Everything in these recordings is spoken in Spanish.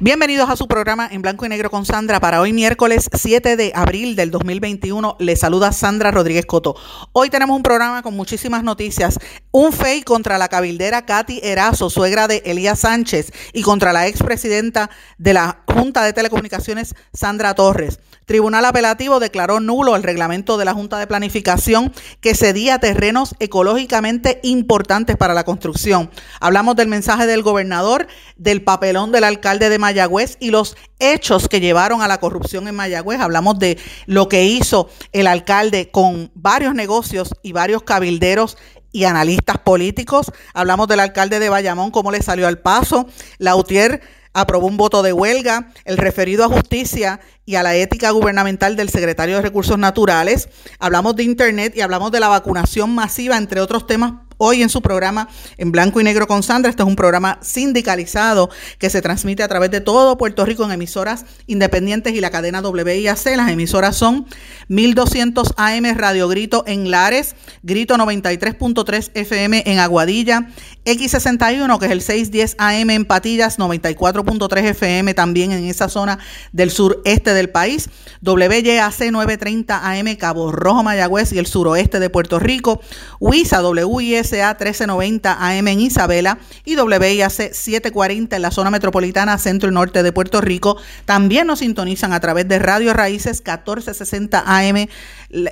Bienvenidos a su programa en blanco y negro con Sandra. Para hoy miércoles 7 de abril del 2021 le saluda Sandra Rodríguez Coto. Hoy tenemos un programa con muchísimas noticias. Un fake contra la cabildera Katy Erazo, suegra de Elías Sánchez, y contra la expresidenta de la Junta de Telecomunicaciones, Sandra Torres. Tribunal Apelativo declaró nulo el reglamento de la Junta de Planificación que cedía terrenos ecológicamente importantes para la construcción. Hablamos del mensaje del gobernador, del papelón del alcalde de Mayagüez y los hechos que llevaron a la corrupción en Mayagüez. Hablamos de lo que hizo el alcalde con varios negocios y varios cabilderos y analistas políticos. Hablamos del alcalde de Bayamón, cómo le salió al paso. Lautier aprobó un voto de huelga, el referido a justicia y a la ética gubernamental del secretario de Recursos Naturales. Hablamos de Internet y hablamos de la vacunación masiva, entre otros temas hoy en su programa en blanco y negro con Sandra. Este es un programa sindicalizado que se transmite a través de todo Puerto Rico en emisoras independientes y la cadena WIAC. Las emisoras son 1200 AM Radio Grito en Lares, Grito 93.3 FM en Aguadilla, X61 que es el 610 AM en Patillas, 94.3 FM también en esa zona del sureste del país, WYAC 930 AM Cabo Rojo Mayagüez y el suroeste de Puerto Rico, WISA WIS SA 1390 AM en Isabela y WIAC 740 en la zona metropolitana centro y norte de Puerto Rico. También nos sintonizan a través de Radio Raíces 1460 AM,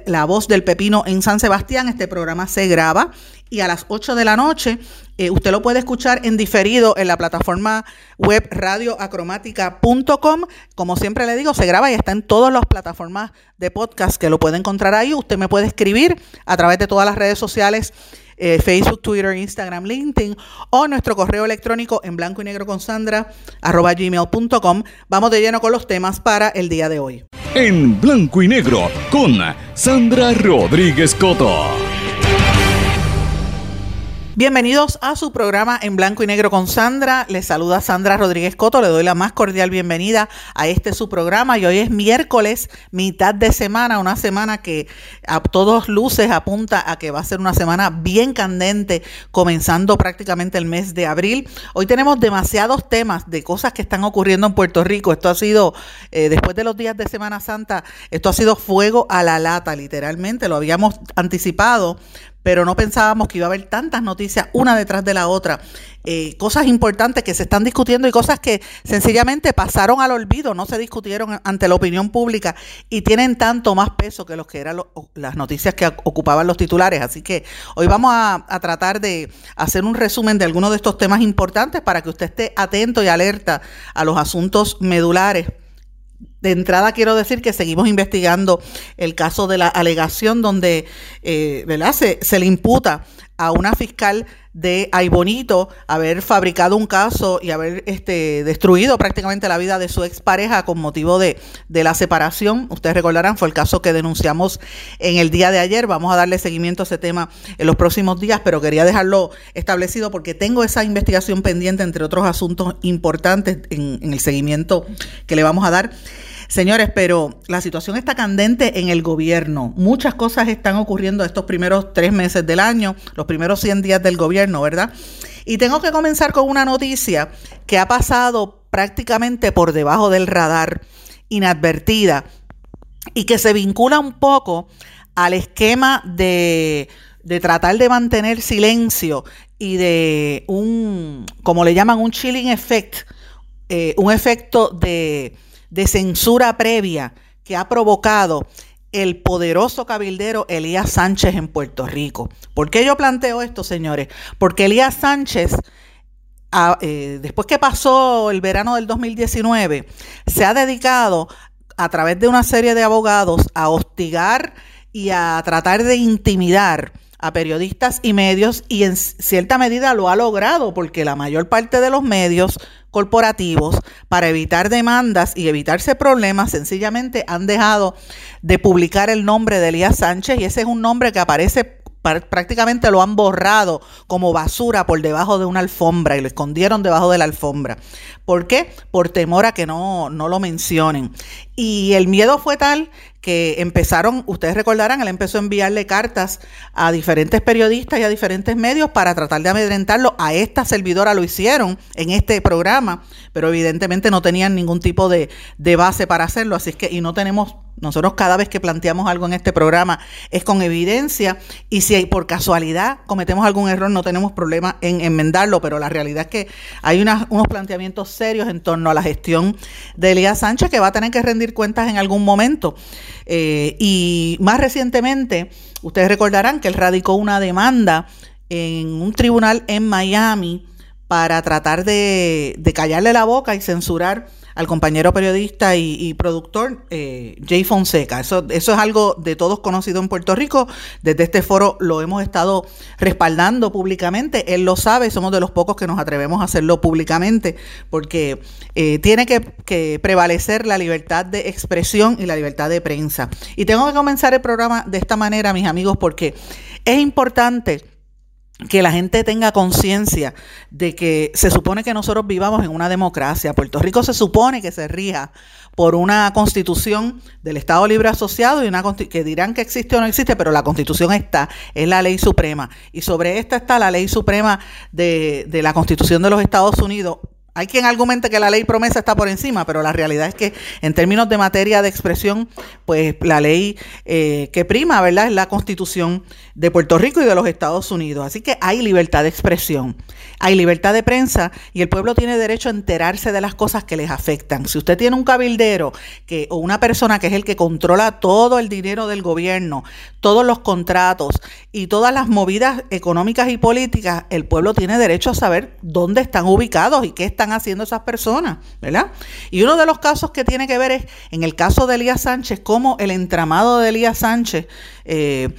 La Voz del Pepino en San Sebastián. Este programa se graba y a las 8 de la noche eh, usted lo puede escuchar en diferido en la plataforma web radioacromática.com. Como siempre le digo, se graba y está en todas las plataformas de podcast que lo puede encontrar ahí. Usted me puede escribir a través de todas las redes sociales eh, Facebook, Twitter, Instagram, LinkedIn o nuestro correo electrónico en blanco y negro con Sandra arroba gmail.com. Vamos de lleno con los temas para el día de hoy. En blanco y negro con Sandra Rodríguez Coto. Bienvenidos a su programa en blanco y negro con Sandra. Les saluda Sandra Rodríguez Coto. Le doy la más cordial bienvenida a este su programa. Y hoy es miércoles, mitad de semana, una semana que a todos luces apunta a que va a ser una semana bien candente, comenzando prácticamente el mes de abril. Hoy tenemos demasiados temas de cosas que están ocurriendo en Puerto Rico. Esto ha sido, eh, después de los días de Semana Santa, esto ha sido fuego a la lata, literalmente. Lo habíamos anticipado, pero no pensábamos que iba a haber tantas noticias una detrás de la otra, eh, cosas importantes que se están discutiendo y cosas que sencillamente pasaron al olvido, no se discutieron ante la opinión pública y tienen tanto más peso que los que eran las noticias que ocupaban los titulares. Así que hoy vamos a, a tratar de hacer un resumen de algunos de estos temas importantes para que usted esté atento y alerta a los asuntos medulares de entrada quiero decir que seguimos investigando el caso de la alegación donde eh. Se, le imputa a una fiscal de Aybonito haber fabricado un caso y haber este, destruido prácticamente la vida de su expareja con motivo de, de la separación. Ustedes recordarán, fue el caso que denunciamos en el día de ayer. Vamos a darle seguimiento a ese tema en los próximos días, pero quería dejarlo establecido porque tengo esa investigación pendiente, entre otros asuntos importantes, en el seguimiento que le vamos a dar. Señores, pero la situación está candente en el gobierno. Muchas cosas están ocurriendo estos primeros tres meses del año, los primeros 100 días del gobierno, ¿verdad? Y tengo que comenzar con una noticia que ha pasado prácticamente por debajo del radar, inadvertida, y que se vincula un poco al esquema de, tratar de mantener silencio y de un, como le llaman, un chilling effect, eh, un efecto de de censura previa que ha provocado el poderoso cabildero Elías Sánchez en Puerto Rico. ¿Por qué yo planteo esto, señores? Porque Elías Sánchez, eh, después que pasó el verano del 2019, se ha dedicado a través de una serie de abogados a hostigar y a tratar de intimidar a periodistas y medios y en cierta medida lo ha logrado porque la mayor parte de los medios corporativos para evitar demandas y evitarse problemas sencillamente han dejado de publicar el nombre de Elías Sánchez y ese es un nombre que aparece prácticamente lo han borrado como basura por debajo de una alfombra y lo escondieron debajo de la alfombra. ¿Por qué? Por temor a que no, no lo mencionen. Y el miedo fue tal que empezaron, ustedes recordarán, él empezó a enviarle cartas a diferentes periodistas y a diferentes medios para tratar de amedrentarlo. A esta servidora lo hicieron en este programa, pero evidentemente no tenían ningún tipo de, de base para hacerlo, así es que, y no tenemos nosotros cada vez que planteamos algo en este programa es con evidencia y si por casualidad cometemos algún error no tenemos problema en enmendarlo, pero la realidad es que hay unos planteamientos serios en torno a la gestión de Elías Sánchez que va a tener que rendir cuentas en algún momento. Eh, y más recientemente, ustedes recordarán que él radicó una demanda en un tribunal en Miami para tratar de, de callarle la boca y censurar al compañero periodista y, productor eh, Jay Fonseca. Eso, eso es algo de todos conocido en Puerto Rico. Desde este foro lo hemos estado respaldando públicamente. Él lo sabe, somos de los pocos que nos atrevemos a hacerlo públicamente, porque eh, tiene que, que prevalecer la libertad de expresión y la libertad de prensa. Y tengo que comenzar el programa de esta manera, mis amigos, porque es importante que la gente tenga conciencia de que se supone que nosotros vivamos en una democracia. Puerto Rico se supone que se rija por una constitución del Estado Libre Asociado y una que dirán que existe o no existe, pero la constitución está, es la ley suprema. Y sobre esta está la ley suprema de, de la constitución de los Estados Unidos hay quien argumente que la ley promesa está por encima, pero la realidad es que en términos de materia de expresión, pues la ley eh, que prima, ¿verdad? Es la constitución de Puerto Rico y de los Estados Unidos. Así que hay libertad de expresión, hay libertad de prensa y el pueblo tiene derecho a enterarse de las cosas que les afectan. Si usted tiene un cabildero que, o una persona que es el que controla todo el dinero del gobierno, todos los contratos y todas las movidas económicas y políticas, el pueblo tiene derecho a saber dónde están ubicados y qué están haciendo esas personas, ¿verdad? Y uno de los casos que tiene que ver es, en el caso de Elías Sánchez, cómo el entramado de Elías Sánchez eh,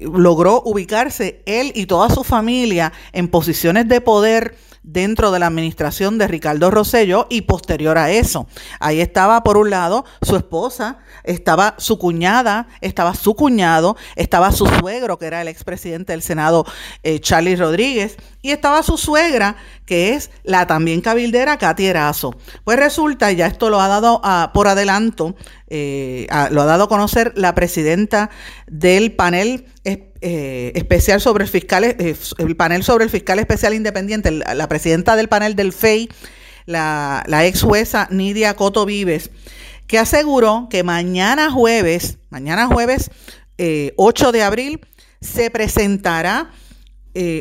logró ubicarse él y toda su familia en posiciones de poder dentro de la administración de Ricardo Rosello y posterior a eso. Ahí estaba, por un lado, su esposa, estaba su cuñada, estaba su cuñado, estaba su suegro, que era el expresidente del Senado, eh, Charlie Rodríguez, y estaba su suegra, que es la también cabildera Katy Erazo. Pues resulta, ya esto lo ha dado por adelanto, eh, lo ha dado a conocer la presidenta del panel eh, especial sobre el fiscal, eh, el panel sobre el fiscal especial independiente, la presidenta del panel del FEI, la, ex jueza Nidia Coto Vives, que aseguró que mañana jueves, mañana jueves 8 eh, de abril, se presentará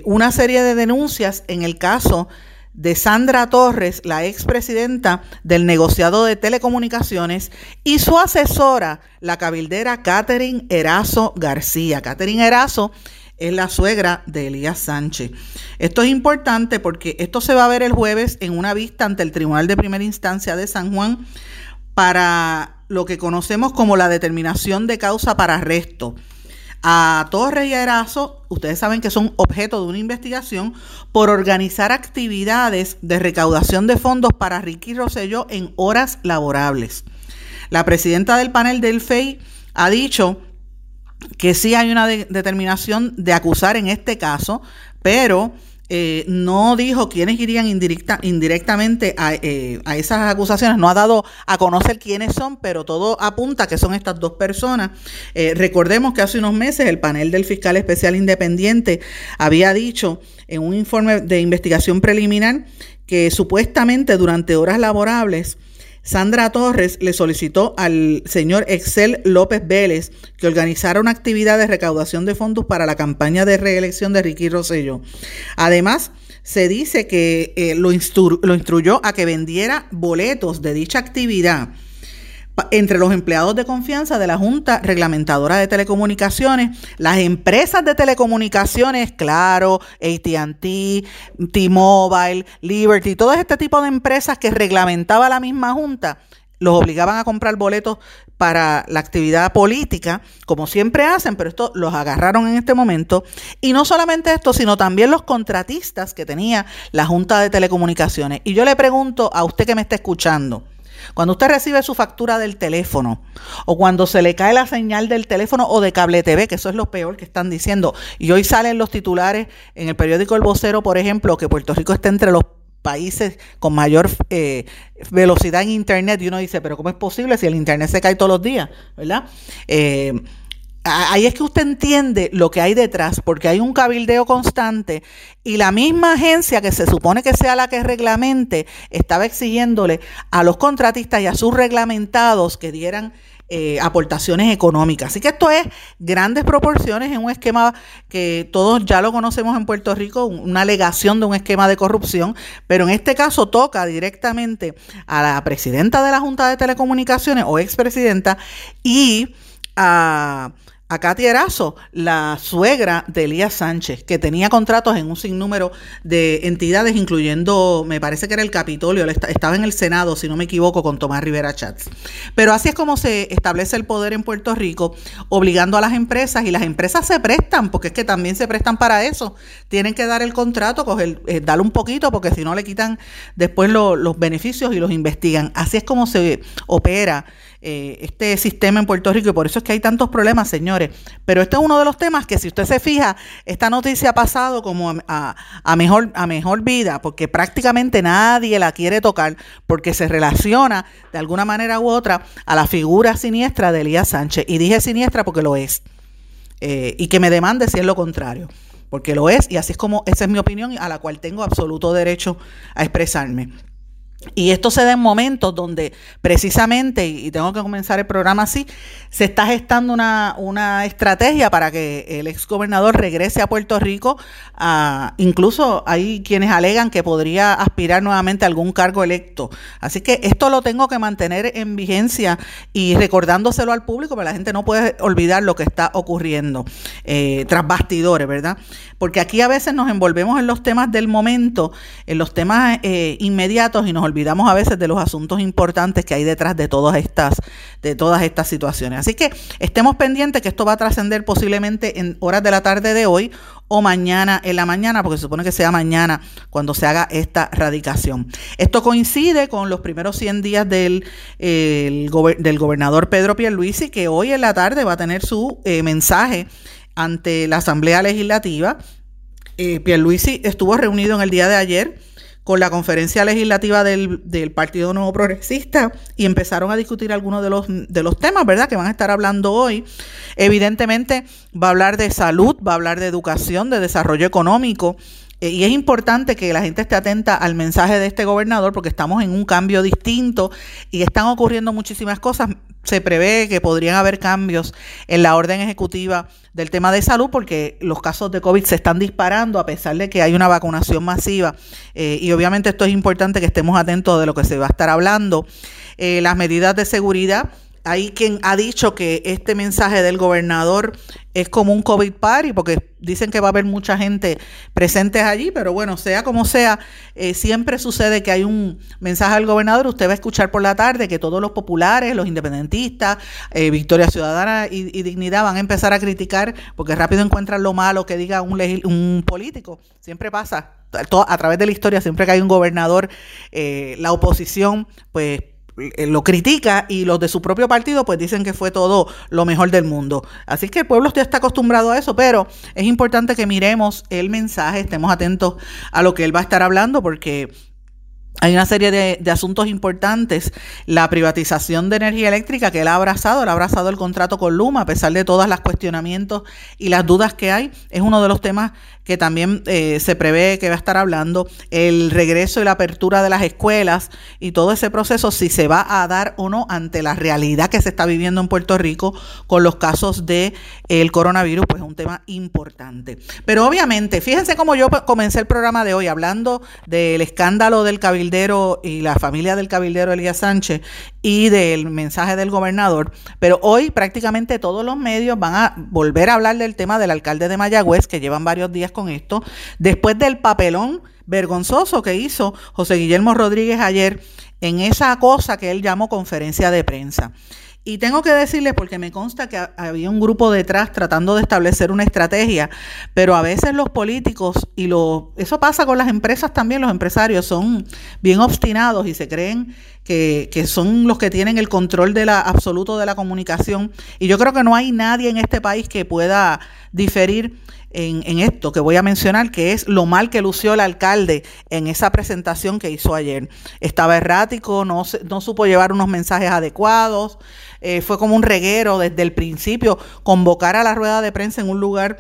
una serie de denuncias en el caso de Sandra Torres, la expresidenta del negociado de telecomunicaciones, y su asesora, la cabildera Catherine Erazo García. Catherine Erazo es la suegra de Elías Sánchez. Esto es importante porque esto se va a ver el jueves en una vista ante el Tribunal de Primera Instancia de San Juan para lo que conocemos como la determinación de causa para arresto a Torres y a Erazo, ustedes saben que son objeto de una investigación por organizar actividades de recaudación de fondos para Ricky Rosselló en horas laborables. La presidenta del panel del FEI ha dicho que sí hay una determinación de acusar en este caso, pero eh, no dijo quiénes irían indirecta, indirectamente eh, a, esas acusaciones, no ha dado a conocer quiénes son, pero todo apunta que son estas dos personas. Eh, recordemos que hace unos meses el panel del fiscal especial independiente había dicho en un informe de investigación preliminar que supuestamente durante horas laborables, Sandra Torres le solicitó al señor Excel López Vélez que organizara una actividad de recaudación de fondos para la campaña de reelección de Ricky Rosselló. Además, se dice que eh, lo instruyó a que vendiera boletos de dicha actividad entre los empleados de confianza de la Junta Reglamentadora de Telecomunicaciones, las empresas de telecomunicaciones, claro, ATT, T-Mobile, Liberty, todo este tipo de empresas que reglamentaba la misma Junta, los obligaban a comprar boletos para la actividad política, como siempre hacen, pero esto los agarraron en este momento. Y no solamente esto, sino también los contratistas que tenía la Junta de Telecomunicaciones. Y yo le pregunto a usted que me está escuchando, cuando usted recibe su factura del teléfono o cuando se le cae la señal del teléfono o de cable TV, que eso es lo peor que están diciendo, y hoy salen los titulares en el periódico El Vocero, por ejemplo, que Puerto Rico está entre los países con mayor eh, velocidad en Internet y uno dice, pero ¿cómo es posible si el Internet se cae todos los días? ¿Verdad? Eh, ahí es que usted entiende lo que hay detrás, porque hay un cabildeo constante y la misma agencia que se supone que sea la que reglamente estaba exigiéndole a los contratistas y a sus reglamentados que dieran eh, aportaciones económicas. Así que esto es grandes proporciones en un esquema que todos ya lo conocemos en Puerto Rico, una alegación de un esquema de corrupción, pero en este caso toca directamente a la presidenta de la Junta de Telecomunicaciones o expresidenta y a a Katy la suegra de Elías Sánchez, que tenía contratos en un sinnúmero de entidades, incluyendo, me parece que era el Capitolio, estaba en el Senado, si no me equivoco, con Tomás Rivera Chats. Pero así es como se establece el poder en Puerto Rico, obligando a las empresas, y las empresas se prestan, porque es que también se prestan para eso. Tienen que dar el contrato, coger, eh, darle un poquito, porque si no le quitan después los beneficios y los investigan. Así es como se opera eh, este sistema en Puerto Rico y por eso es que hay tantos problemas, señores. Pero este es uno de los temas que si usted se fija, esta noticia ha pasado como a, mejor, a mejor vida, porque prácticamente nadie la quiere tocar, porque se relaciona de alguna manera u otra a la figura siniestra de Elías Sánchez. Y dije siniestra porque lo es. Eh, y que me demande si es lo contrario porque lo es y así es como esa es mi opinión a la cual tengo absoluto derecho a expresarme. Y esto se da en momentos donde precisamente, y tengo que comenzar el programa así, se está gestando una, una estrategia para que el ex gobernador regrese a Puerto Rico. incluso hay quienes alegan que podría aspirar nuevamente a algún cargo electo. Así que esto lo tengo que mantener en vigencia y recordándoselo al público, pero la gente no puede olvidar lo que está ocurriendo eh, tras bastidores, ¿verdad? Porque aquí a veces nos envolvemos en los temas del momento, en los temas eh, inmediatos y nos olvidamos a veces de los asuntos importantes que hay detrás de todas estas, de todas estas situaciones. Así que estemos pendientes que esto va a trascender posiblemente en horas de la tarde de hoy o mañana en la mañana, porque se supone que sea mañana cuando se haga esta radicación. Esto coincide con los primeros 100 días del, del gobernador Pedro Pierluisi, que hoy en la tarde va a tener su eh, mensaje ante la Asamblea Legislativa. Eh, Pierluisi estuvo reunido en el día de ayer con la conferencia legislativa del, Partido Nuevo Progresista y empezaron a discutir algunos de los, de los temas, ¿verdad?, que van a estar hablando hoy. Evidentemente va a hablar de salud, va a hablar de educación, de desarrollo económico. Eh, y es importante que la gente esté atenta al mensaje de este gobernador porque estamos en un cambio distinto y están ocurriendo muchísimas cosas se prevé que podrían haber cambios en la orden ejecutiva del tema de salud porque los casos de COVID se están disparando a pesar de que hay una vacunación masiva eh, y obviamente esto es importante que estemos atentos de lo que se va a estar hablando. Eh, las medidas de seguridad hay quien ha dicho que este mensaje del gobernador es como un COVID party, porque dicen que va a haber mucha gente presente allí, pero bueno, sea como sea, eh, siempre sucede que hay un mensaje del gobernador, usted va a escuchar por la tarde que todos los populares, los independentistas, eh, Victoria Ciudadana y, Dignidad van a empezar a criticar, porque rápido encuentran lo malo que diga un, un político, siempre pasa, a través de la historia, siempre que hay un gobernador, eh, la oposición, pues lo critica y los de su propio partido pues dicen que fue todo lo mejor del mundo. Así que el pueblo ya está acostumbrado a eso, pero es importante que miremos el mensaje, estemos atentos a lo que él va a estar hablando porque hay una serie de, de, asuntos importantes. La privatización de energía eléctrica que él ha abrazado, él ha abrazado el contrato con Luma, a pesar de todos los cuestionamientos y las dudas que hay, es uno de los temas que también eh, se prevé que va a estar hablando, el regreso y la apertura de las escuelas y todo ese proceso, si se va a dar o no ante la realidad que se está viviendo en Puerto Rico con los casos de el coronavirus, pues es un tema importante. Pero obviamente, fíjense cómo yo comencé el programa de hoy hablando del escándalo del cabildero y la familia del cabildero Elías Sánchez y del mensaje del gobernador. Pero hoy prácticamente todos los medios van a volver a hablar del tema del alcalde de Mayagüez, que llevan varios días con esto, después del papelón vergonzoso que hizo José Guillermo Rodríguez ayer en esa cosa que él llamó conferencia de prensa. Y tengo que decirle, porque me consta que había un grupo detrás tratando de establecer una estrategia, pero a veces los políticos, y lo, eso pasa con las empresas también, los empresarios son bien obstinados y se creen que, que, son los que tienen el control de la, absoluto de la comunicación. Y yo creo que no hay nadie en este país que pueda diferir en, esto que voy a mencionar, que es lo mal que lució el alcalde en esa presentación que hizo ayer. Estaba errático, no, no supo llevar unos mensajes adecuados, eh, fue como un reguero desde el principio, convocar a la rueda de prensa en un lugar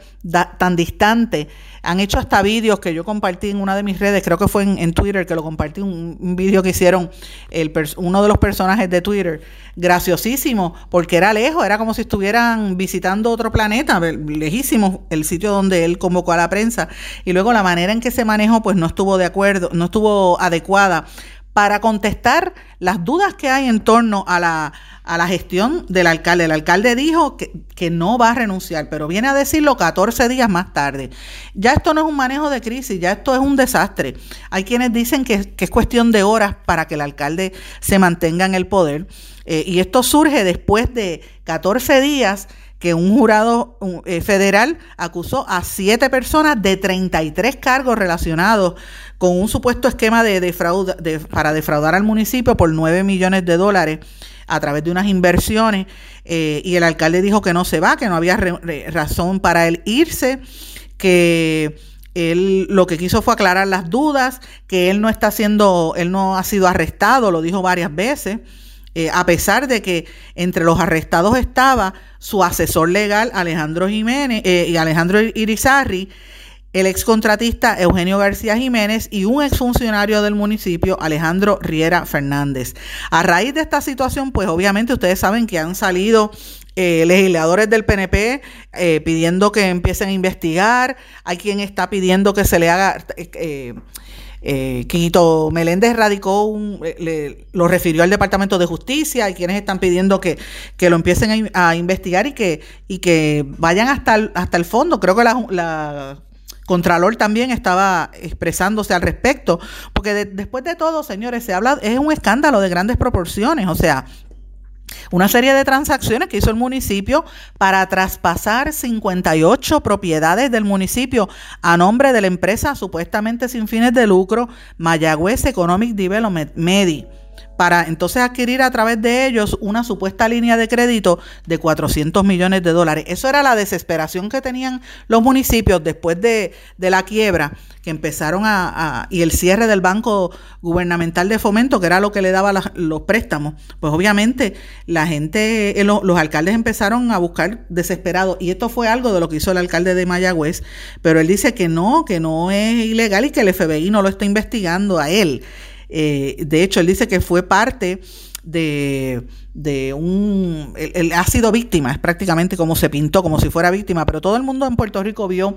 tan distante. Han hecho hasta vídeos que yo compartí en una de mis redes, creo que fue en, Twitter que lo compartí, un, un vídeo que hicieron el uno de los personajes de Twitter, graciosísimo, porque era lejos, era como si estuvieran visitando otro planeta, lejísimo el sitio donde él convocó a la prensa. Y luego la manera en que se manejó, pues no estuvo de acuerdo, no estuvo adecuada para contestar las dudas que hay en torno a la, a la gestión del alcalde. El alcalde dijo que, que, no va a renunciar, pero viene a decirlo 14 días más tarde. Ya esto no es un manejo de crisis, ya esto es un desastre. Hay quienes dicen que, es cuestión de horas para que el alcalde se mantenga en el poder. Eh, y esto surge después de 14 días que un jurado eh, federal acusó a siete personas de 33 cargos relacionados con un supuesto esquema de, para defraudar al municipio por 9 millones de dólares a través de unas inversiones eh, y el alcalde dijo que no se va, que no había razón para él irse, que él lo que quiso fue aclarar las dudas, que él no está siendo, él no ha sido arrestado, lo dijo varias veces. Eh, a pesar de que entre los arrestados estaba su asesor legal Alejandro Jiménez eh, y Alejandro Irizarri, el excontratista Eugenio García Jiménez y un exfuncionario del municipio, Alejandro Riera Fernández. A raíz de esta situación, pues obviamente ustedes saben que han salido eh, legisladores del PNP eh, pidiendo que empiecen a investigar, hay quien está pidiendo que se le haga... Eh, eh, Quito Meléndez radicó un, lo refirió al Departamento de Justicia y quienes están pidiendo que, lo empiecen a, investigar y que, y que vayan hasta el, hasta el fondo. Creo que la Contralor también estaba expresándose al respecto, porque después de todo, señores, se habla, es un escándalo de grandes proporciones, o sea, una serie de transacciones que hizo el municipio para traspasar 58 propiedades del municipio a nombre de la empresa supuestamente sin fines de lucro Mayagüez Economic Development, MEDI para entonces adquirir a través de ellos una supuesta línea de crédito de 400 millones de dólares. Eso era la desesperación que tenían los municipios después de, la quiebra, que empezaron a, y el cierre del Banco Gubernamental de Fomento, que era lo que le daba los préstamos. Pues obviamente la gente, eh, los alcaldes empezaron a buscar desesperados, y esto fue algo de lo que hizo el alcalde de Mayagüez, pero él dice que no, que no es ilegal y que el FBI no lo está investigando a él. Eh, de hecho, él dice que fue parte de, un... Él, ha sido víctima, es prácticamente como se pintó, como si fuera víctima, pero todo el mundo en Puerto Rico vio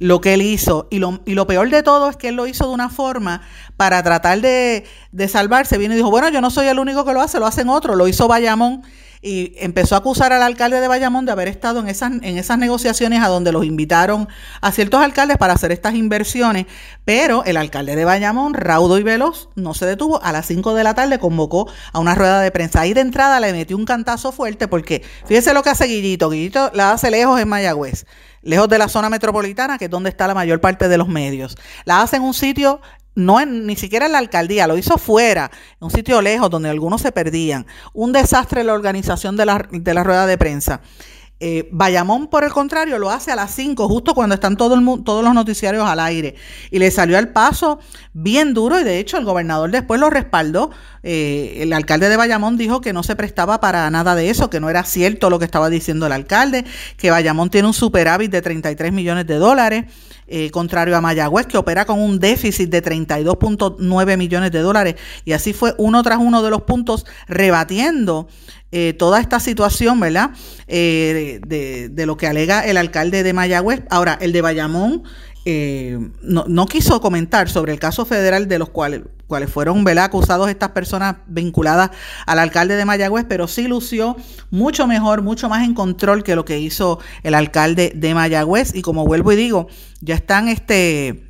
lo que él hizo. Y lo, y lo peor de todo es que él lo hizo de una forma para tratar de, de salvarse. Viene y dijo, bueno, yo no soy el único que lo hace, lo hacen otros. Lo hizo Bayamón y empezó a acusar al alcalde de Bayamón de haber estado en esas, en esas negociaciones a donde los invitaron a ciertos alcaldes para hacer estas inversiones, pero el alcalde de Bayamón, raudo y veloz, no se detuvo. A las 5 de la tarde convocó a una rueda de prensa. Ahí de entrada le metió un cantazo fuerte porque fíjese lo que hace Guillito. Guillito la hace lejos en Mayagüez lejos de la zona metropolitana, que es donde está la mayor parte de los medios. La hace en un sitio no en, ni siquiera en la alcaldía, lo hizo fuera, en un sitio lejos donde algunos se perdían. Un desastre la organización de la, de la rueda de prensa. Eh, Bayamón, por el contrario, lo hace a las 5, justo cuando están todos los noticiarios al aire. Y le salió al paso bien duro y de hecho el gobernador después lo respaldó. Eh, el alcalde de Bayamón dijo que no se prestaba para nada de eso, que no era cierto lo que estaba diciendo el alcalde, que Bayamón tiene un superávit de 33 millones de dólares. Eh, contrario a Mayagüez, que opera con un déficit de 32.9 millones de dólares. Y así fue uno tras uno de los puntos rebatiendo eh, toda esta situación, ¿verdad? Eh, de, de, lo que alega el alcalde de Mayagüez. Ahora, el de Bayamón eh, no, quiso comentar sobre el caso federal de los cuales, cuales fueron ¿verdad? acusados estas personas vinculadas al alcalde de Mayagüez, pero sí lució mucho mejor, mucho más en control que lo que hizo el alcalde de Mayagüez. Y como vuelvo y digo, ya están este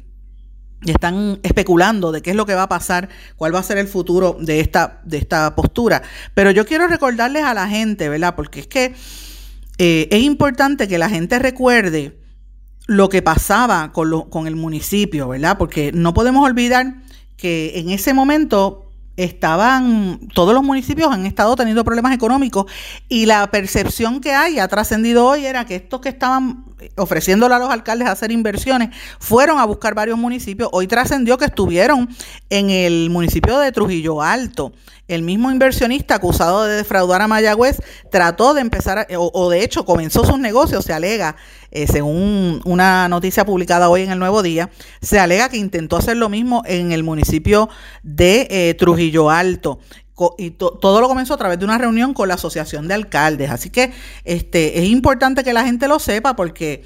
están especulando de qué es lo que va a pasar, cuál va a ser el futuro de esta, de esta postura. Pero yo quiero recordarles a la gente, ¿verdad? Porque es que eh, es importante que la gente recuerde lo que pasaba con, lo, con el municipio, ¿verdad? Porque no podemos olvidar que en ese momento estaban, todos los municipios han estado teniendo problemas económicos y la percepción que hay, ha trascendido hoy, era que estos que estaban ofreciéndole a los alcaldes hacer inversiones, fueron a buscar varios municipios. Hoy trascendió que estuvieron en el municipio de Trujillo Alto. El mismo inversionista acusado de defraudar a Mayagüez trató de empezar, o, de hecho comenzó sus negocios, se alega, eh, según una noticia publicada hoy en el Nuevo Día, se alega que intentó hacer lo mismo en el municipio de eh, Trujillo Alto y todo lo comenzó a través de una reunión con la Asociación de Alcaldes. Así que este, es importante que la gente lo sepa porque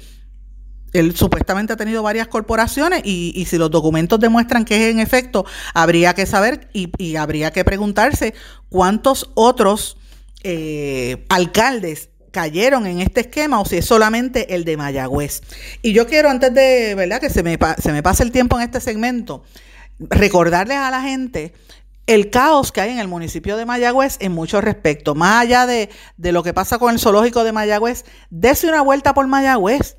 él supuestamente ha tenido varias corporaciones y, si los documentos demuestran que es en efecto, habría que saber y, habría que preguntarse cuántos otros eh, alcaldes cayeron en este esquema o si es solamente el de Mayagüez. Y yo quiero, antes de, ¿verdad? Que se me, se me pase el tiempo en este segmento, recordarles a la gente el caos que hay en el municipio de Mayagüez en muchos respectos. Más allá de, de lo que pasa con el zoológico de Mayagüez, dése una vuelta por Mayagüez.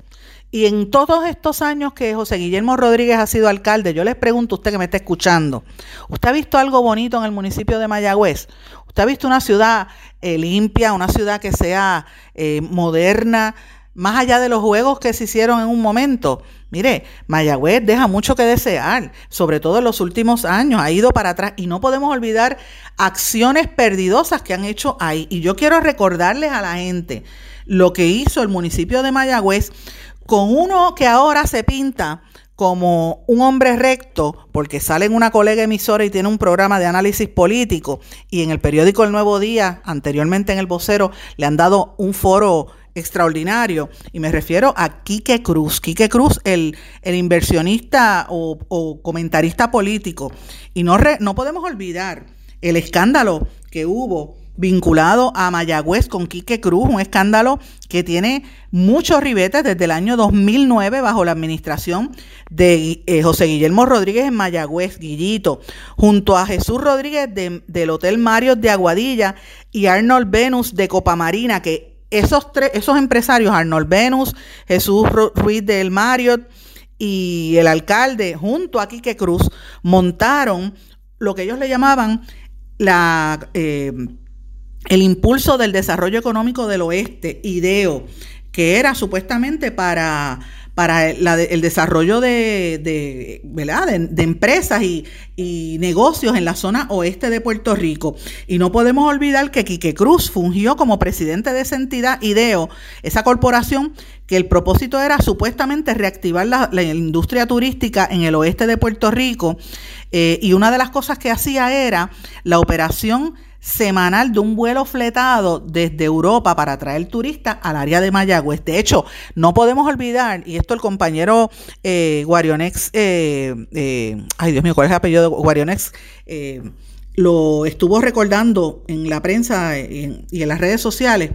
Y en todos estos años que José Guillermo Rodríguez ha sido alcalde, yo les pregunto a usted que me está escuchando, ¿usted ha visto algo bonito en el municipio de Mayagüez? ¿Usted ha visto una ciudad eh, limpia, una ciudad que sea eh, moderna, más allá de los juegos que se hicieron en un momento? Mire, Mayagüez deja mucho que desear, sobre todo en los últimos años, ha ido para atrás y no podemos olvidar acciones perdidosas que han hecho ahí. Y yo quiero recordarles a la gente lo que hizo el municipio de Mayagüez con uno que ahora se pinta como un hombre recto, porque sale en una colega emisora y tiene un programa de análisis político, y en el periódico El Nuevo Día, anteriormente en El Vocero, le han dado un foro extraordinario, y me refiero a Quique Cruz. Quique Cruz, el, el inversionista o, comentarista político. Y no, no podemos olvidar el escándalo que hubo vinculado a Mayagüez con Quique Cruz, un escándalo que tiene muchos ribetes desde el año 2009 bajo la administración de eh, José Guillermo Rodríguez en Mayagüez, Guillito, junto a Jesús Rodríguez del Hotel Mario de Aguadilla y Arnold Venus de Copamarina, que esos, tres, esos empresarios, Arnold Venus, Jesús Ruiz del Marriott y el alcalde, junto a Quique Cruz, montaron lo que ellos le llamaban la... Eh, el impulso del desarrollo económico del oeste, IDEO, que era supuestamente para, para el desarrollo de, de, de, empresas y, y, negocios en la zona oeste de Puerto Rico. Y no podemos olvidar que Quique Cruz fungió como presidente de esa entidad, IDEO, esa corporación que el propósito era supuestamente reactivar la, industria turística en el oeste de Puerto Rico. Eh, y una de las cosas que hacía era la operación semanal de un vuelo fletado desde Europa para traer turistas al área de Mayagüez. De hecho, no podemos olvidar, y esto el compañero eh, Guarionex, eh, eh, ay Dios mío, ¿cuál es el apellido de Guarionex? Eh, lo estuvo recordando en la prensa y en las redes sociales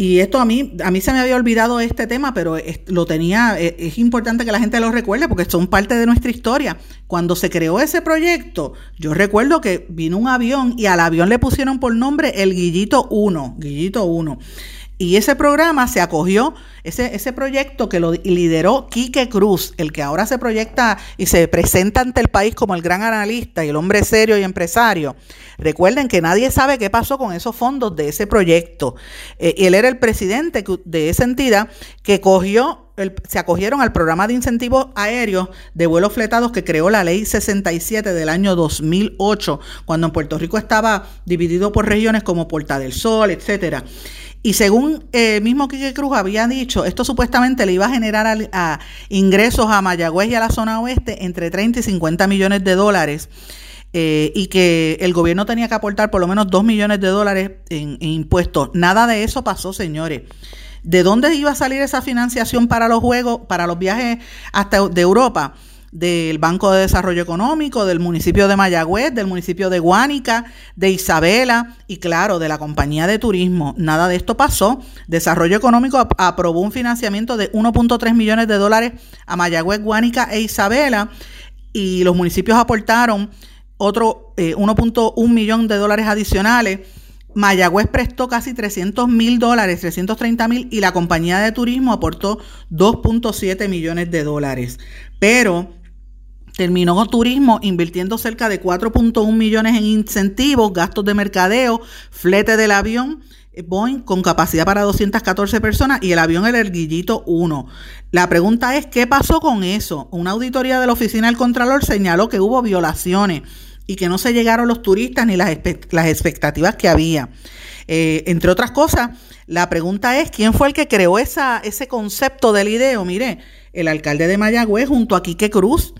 y esto a mí, a mí se me había olvidado este tema, pero lo tenía, e, es, importante que la gente lo recuerde porque son parte de nuestra historia. Cuando se creó ese proyecto, yo recuerdo que vino un avión y al avión le pusieron por nombre el Guillito 1, Guillito 1. Y ese programa se acogió, ese, ese proyecto que lo lideró Quique Cruz, el que ahora se proyecta y se presenta ante el país como el gran analista y el hombre serio y empresario. Recuerden que nadie sabe qué pasó con esos fondos de ese proyecto. Eh, él era el presidente de esa entidad que cogió se acogieron al programa de incentivos aéreos de vuelos fletados que creó la ley 67 del año 2008, cuando en Puerto Rico estaba dividido por regiones como Puerta del Sol, etcétera. Y según el eh, mismo Quique Cruz había dicho, esto supuestamente le iba a generar ingresos a Mayagüez y a la zona oeste entre 30 y 50 millones de dólares. Eh, y que el gobierno tenía que aportar por lo menos 2 millones de dólares en, impuestos. Nada de eso pasó, señores. ¿De dónde iba a salir esa financiación para los juegos, para los viajes hasta de Europa? Del Banco de Desarrollo Económico, del municipio de Mayagüez, del municipio de Guánica, de Isabela y claro, de la compañía de turismo. Nada de esto pasó. Desarrollo Económico aprobó un financiamiento de 1.3 millones de dólares a Mayagüez, Guánica e Isabela y los municipios aportaron otro 1.1 eh, millón de dólares adicionales. Mayagüez prestó casi 300 mil dólares, 330 mil, y la compañía de turismo aportó 2.7 millones de dólares. Pero terminó turismo invirtiendo cerca de 4.1 millones en incentivos, gastos de mercadeo, flete del avión Boeing con capacidad para 214 personas y el avión el Erguillito 1. La pregunta es, ¿qué pasó con eso? Una auditoría de la Oficina del Contralor señaló que hubo violaciones y que no se llegaron los turistas ni las, expectativas que había. Eh, entre otras cosas, la pregunta es, ¿quién fue el que creó ese concepto del IDEO? Mire, el alcalde de Mayagüez junto a Quique Cruz.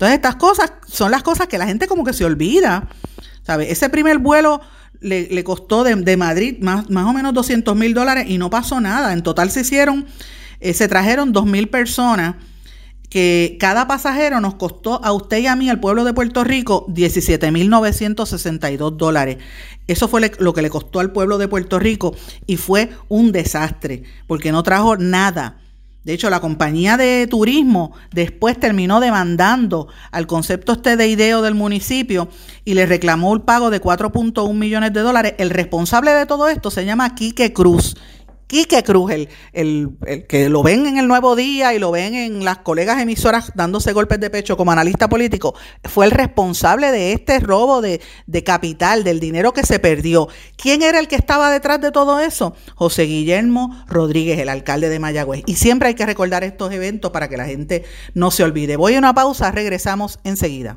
Entonces, estas cosas son las cosas que la gente como que se olvida. ¿Sabe? Ese primer vuelo le, costó de, Madrid más, más, o menos 200 mil dólares y no pasó nada. En total se hicieron, eh, se trajeron 2 mil personas que cada pasajero nos costó a usted y a mí, al pueblo de Puerto Rico, 17.962 dólares. Eso fue lo que le costó al pueblo de Puerto Rico y fue un desastre, porque no trajo nada. De hecho, la compañía de turismo después terminó demandando al concepto este de ideo del municipio y le reclamó el pago de 4.1 millones de dólares. El responsable de todo esto se llama Quique Cruz Quique Cruz, el, que lo ven en el Nuevo Día y lo ven en las colegas emisoras dándose golpes de pecho como analista político, fue el responsable de este robo de, de capital, del dinero que se perdió. ¿Quién era el que estaba detrás de todo eso? José Guillermo Rodríguez, el alcalde de Mayagüez. Y siempre hay que recordar estos eventos para que la gente no se olvide. Voy a una pausa, regresamos enseguida.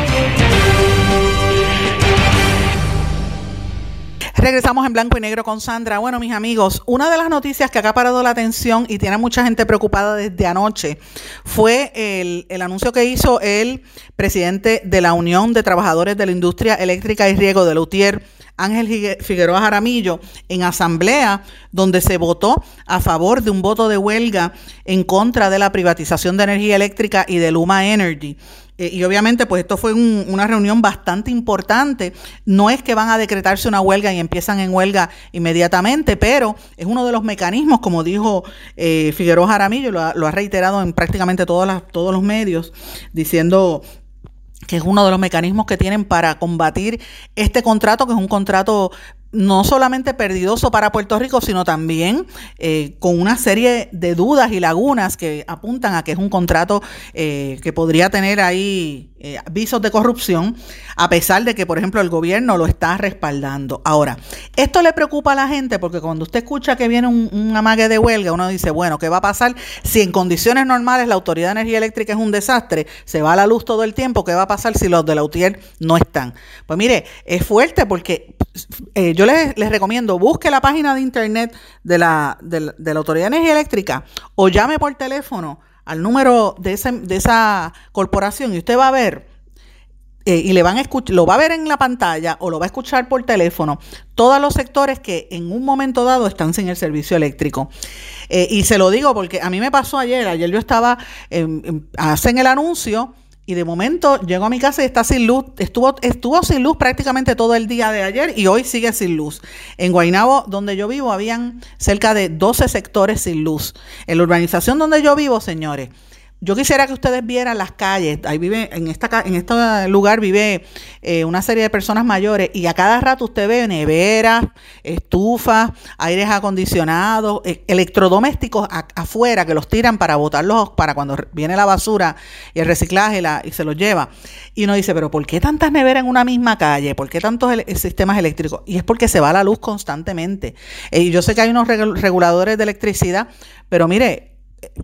Regresamos en blanco y negro con Sandra. Bueno, mis amigos, una de las noticias que ha parado la atención y tiene a mucha gente preocupada desde anoche fue el, el, anuncio que hizo el presidente de la Unión de Trabajadores de la Industria Eléctrica y Riego de Lutier, Ángel Figueroa Jaramillo, en asamblea donde se votó a favor de un voto de huelga en contra de la privatización de energía eléctrica y de Luma Energy. Eh, y obviamente, pues esto fue una reunión bastante importante. No es que van a decretarse una huelga y empiezan en huelga inmediatamente, pero es uno de los mecanismos, como dijo eh, Figueroa Jaramillo, lo ha, reiterado en prácticamente todos los medios, diciendo que es uno de los mecanismos que tienen para combatir este contrato, que es un contrato no solamente perdidoso para Puerto Rico, sino también eh, con una serie de dudas y lagunas que apuntan a que es un contrato eh, que podría tener ahí eh, visos de corrupción, a pesar de que, por ejemplo, el gobierno lo está respaldando. Ahora, esto le preocupa a la gente porque cuando usted escucha que viene un, un amague de huelga, uno dice, bueno, ¿qué va a pasar si en condiciones normales la Autoridad de Energía Eléctrica es un desastre, se va a la luz todo el tiempo, ¿qué va a pasar si los de la UTIER no están? Pues mire, es fuerte porque yo yo les, recomiendo, busque la página de internet de la, de, la Autoridad de Energía Eléctrica o llame por teléfono al número de, de esa corporación y usted va a ver eh, y le van a lo va a ver en la pantalla o lo va a escuchar por teléfono, todos los sectores que en un momento dado están sin el servicio eléctrico. Eh, y se lo digo porque a mí me pasó ayer, ayer yo estaba, hacen el anuncio y de momento llego a mi casa y está sin luz. Estuvo, estuvo sin luz prácticamente todo el día de ayer y hoy sigue sin luz. En Guaynabo, donde yo vivo, habían cerca de 12 sectores sin luz. En la urbanización donde yo vivo, señores, yo quisiera que ustedes vieran las calles. Ahí vive, en esta en este lugar vive eh, una serie de personas mayores y a cada rato usted ve neveras, estufas, aires acondicionados, eh, electrodomésticos afuera que los tiran para botarlos para cuando viene la basura y el reciclaje y se los lleva. Y uno dice, pero ¿por qué tantas neveras en una misma calle? ¿Por qué tantos sistemas eléctricos? Y es porque se va la luz constantemente. Eh, y yo sé que hay unos reguladores de electricidad, pero mire,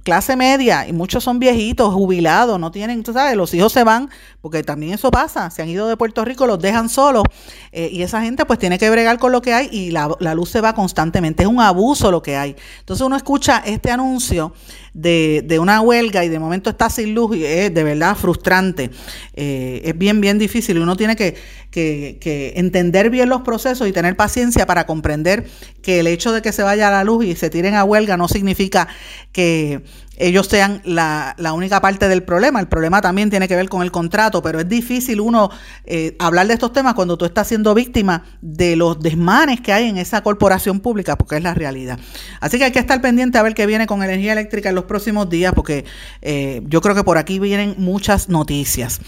clase media y muchos son viejitos, jubilados, no tienen, tú sabes, los hijos se van, porque también eso pasa, se han ido de Puerto Rico, los dejan solos eh, y esa gente pues tiene que bregar con lo que hay y la, la, luz se va constantemente, es un abuso lo que hay. Entonces uno escucha este anuncio de, de una huelga y de momento está sin luz y es de verdad frustrante, eh, es bien, bien difícil y uno tiene que, que, que entender bien los procesos y tener paciencia para comprender que el hecho de que se vaya la luz y se tiren a huelga no significa que ellos sean la, la, única parte del problema. El problema también tiene que ver con el contrato, pero es difícil uno eh, hablar de estos temas cuando tú estás siendo víctima de los desmanes que hay en esa corporación pública, porque es la realidad. Así que hay que estar pendiente a ver qué viene con energía eléctrica en los próximos días, porque eh, yo creo que por aquí vienen muchas noticias.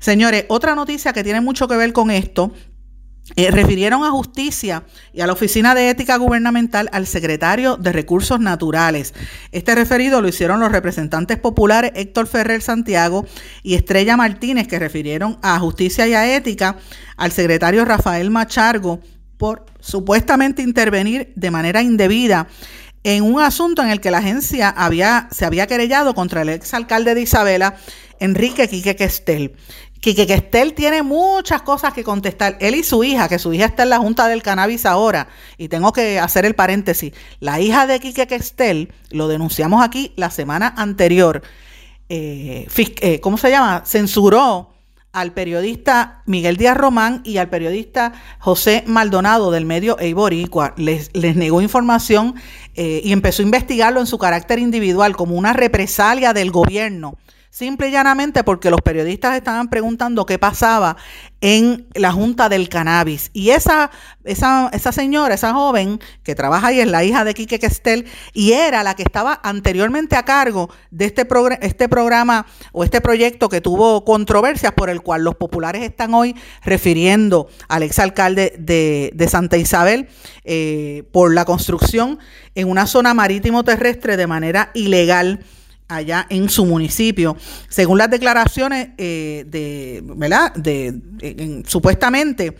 Señores, otra noticia que tiene mucho que ver con esto eh, refirieron a justicia y a la Oficina de Ética Gubernamental al secretario de Recursos Naturales. Este referido lo hicieron los representantes populares Héctor Ferrer Santiago y Estrella Martínez, que refirieron a justicia y a ética al secretario Rafael Machargo por supuestamente intervenir de manera indebida en un asunto en el que la agencia había, se había querellado contra el exalcalde de Isabela, Enrique Quique Questel. Quique Questel tiene muchas cosas que contestar. Él y su hija, que su hija está en la Junta del Cannabis ahora, y tengo que hacer el paréntesis. La hija de Quique Questel, lo denunciamos aquí la semana anterior, eh, eh, ¿cómo se llama? Censuró al periodista Miguel Díaz Román y al periodista José Maldonado del medio Eiboricua. Les, les negó información eh, y empezó a investigarlo en su carácter individual como una represalia del gobierno Simple y llanamente porque los periodistas estaban preguntando qué pasaba en la Junta del Cannabis. Y esa, esa, esa señora, esa joven que trabaja ahí es la hija de Quique Questel y era la que estaba anteriormente a cargo de este, este programa o este proyecto que tuvo controversias por el cual los populares están hoy refiriendo al exalcalde de, de Santa Isabel eh, por la construcción en una zona marítimo terrestre de manera ilegal allá en su municipio. Según las declaraciones eh, de, ¿verdad? De, supuestamente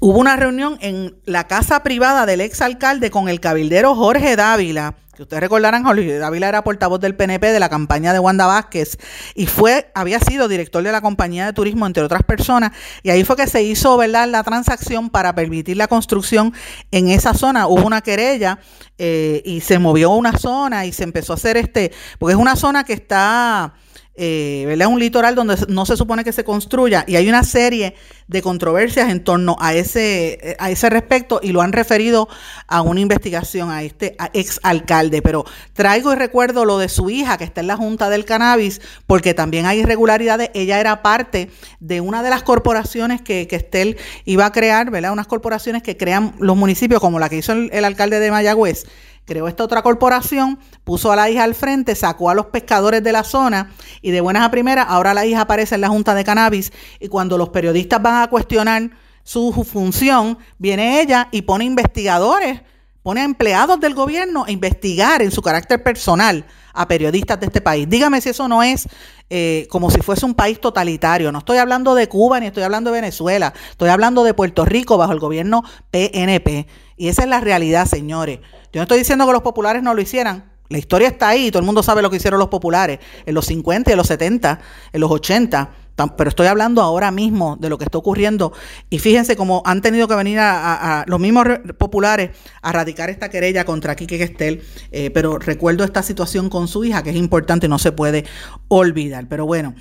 hubo una reunión en la casa privada del ex alcalde con el cabildero Jorge Dávila, ustedes recordarán, Jorge Dávila era portavoz del PNP de la campaña de Wanda Vázquez y fue, había sido director de la compañía de turismo, entre otras personas, y ahí fue que se hizo ¿verdad? la transacción para permitir la construcción en esa zona. Hubo una querella eh, y se movió una zona y se empezó a hacer este, porque es una zona que está eh, ¿verdad? un litoral donde no se supone que se construya y hay una serie de controversias en torno a ese, a ese respecto y lo han referido a una investigación a este ex alcalde. Pero traigo y recuerdo lo de su hija que está en la Junta del Cannabis porque también hay irregularidades. Ella era parte de una de las corporaciones que, que Estel iba a crear, ¿verdad? Unas corporaciones que crean los municipios como la que hizo el, el alcalde de Mayagüez creó esta otra corporación, puso a la hija al frente, sacó a los pescadores de la zona y de buenas a primeras, ahora la hija aparece en la Junta de Cannabis y cuando los periodistas van a cuestionar su función, viene ella y pone investigadores, pone a empleados del gobierno a investigar en su carácter personal a periodistas de este país. Dígame si eso no es eh, como si fuese un país totalitario. No estoy hablando de Cuba ni estoy hablando de Venezuela, estoy hablando de Puerto Rico bajo el gobierno PNP. Y esa es la realidad, señores. Yo no estoy diciendo que los populares no lo hicieran. La historia está ahí, todo el mundo sabe lo que hicieron los populares en los 50, en los 70, en los 80 pero estoy hablando ahora mismo de lo que está ocurriendo y fíjense cómo han tenido que venir a, los mismos populares a radicar esta querella contra Quique Gestel, eh, pero recuerdo esta situación con su hija que es importante y no se puede olvidar. Pero bueno,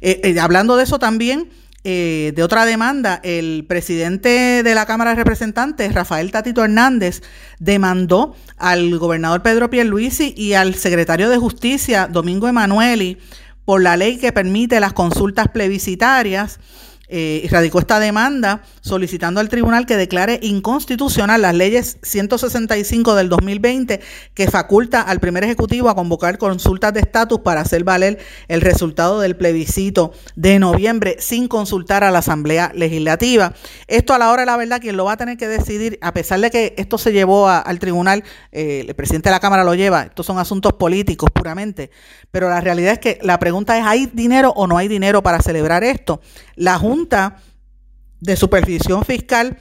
eh, eh, hablando de eso también, eh, de otra demanda, el presidente de la Cámara de Representantes, Rafael Tatito Hernández, demandó al gobernador Pedro Pierluisi y al secretario de Justicia, Domingo Emanueli, por la ley que permite las consultas plebiscitarias eh, radicó esta demanda solicitando al tribunal que declare inconstitucional las leyes 165 del 2020 que faculta al primer ejecutivo a convocar consultas de estatus para hacer valer el resultado del plebiscito de noviembre sin consultar a la Asamblea Legislativa. Esto a la hora la verdad quien lo va a tener que decidir, a pesar de que esto se llevó al tribunal, eh, el presidente de la Cámara lo lleva, estos son asuntos políticos puramente, pero la realidad es que la pregunta es, ¿hay dinero o no hay dinero para celebrar esto? La Junta de Supervisión Fiscal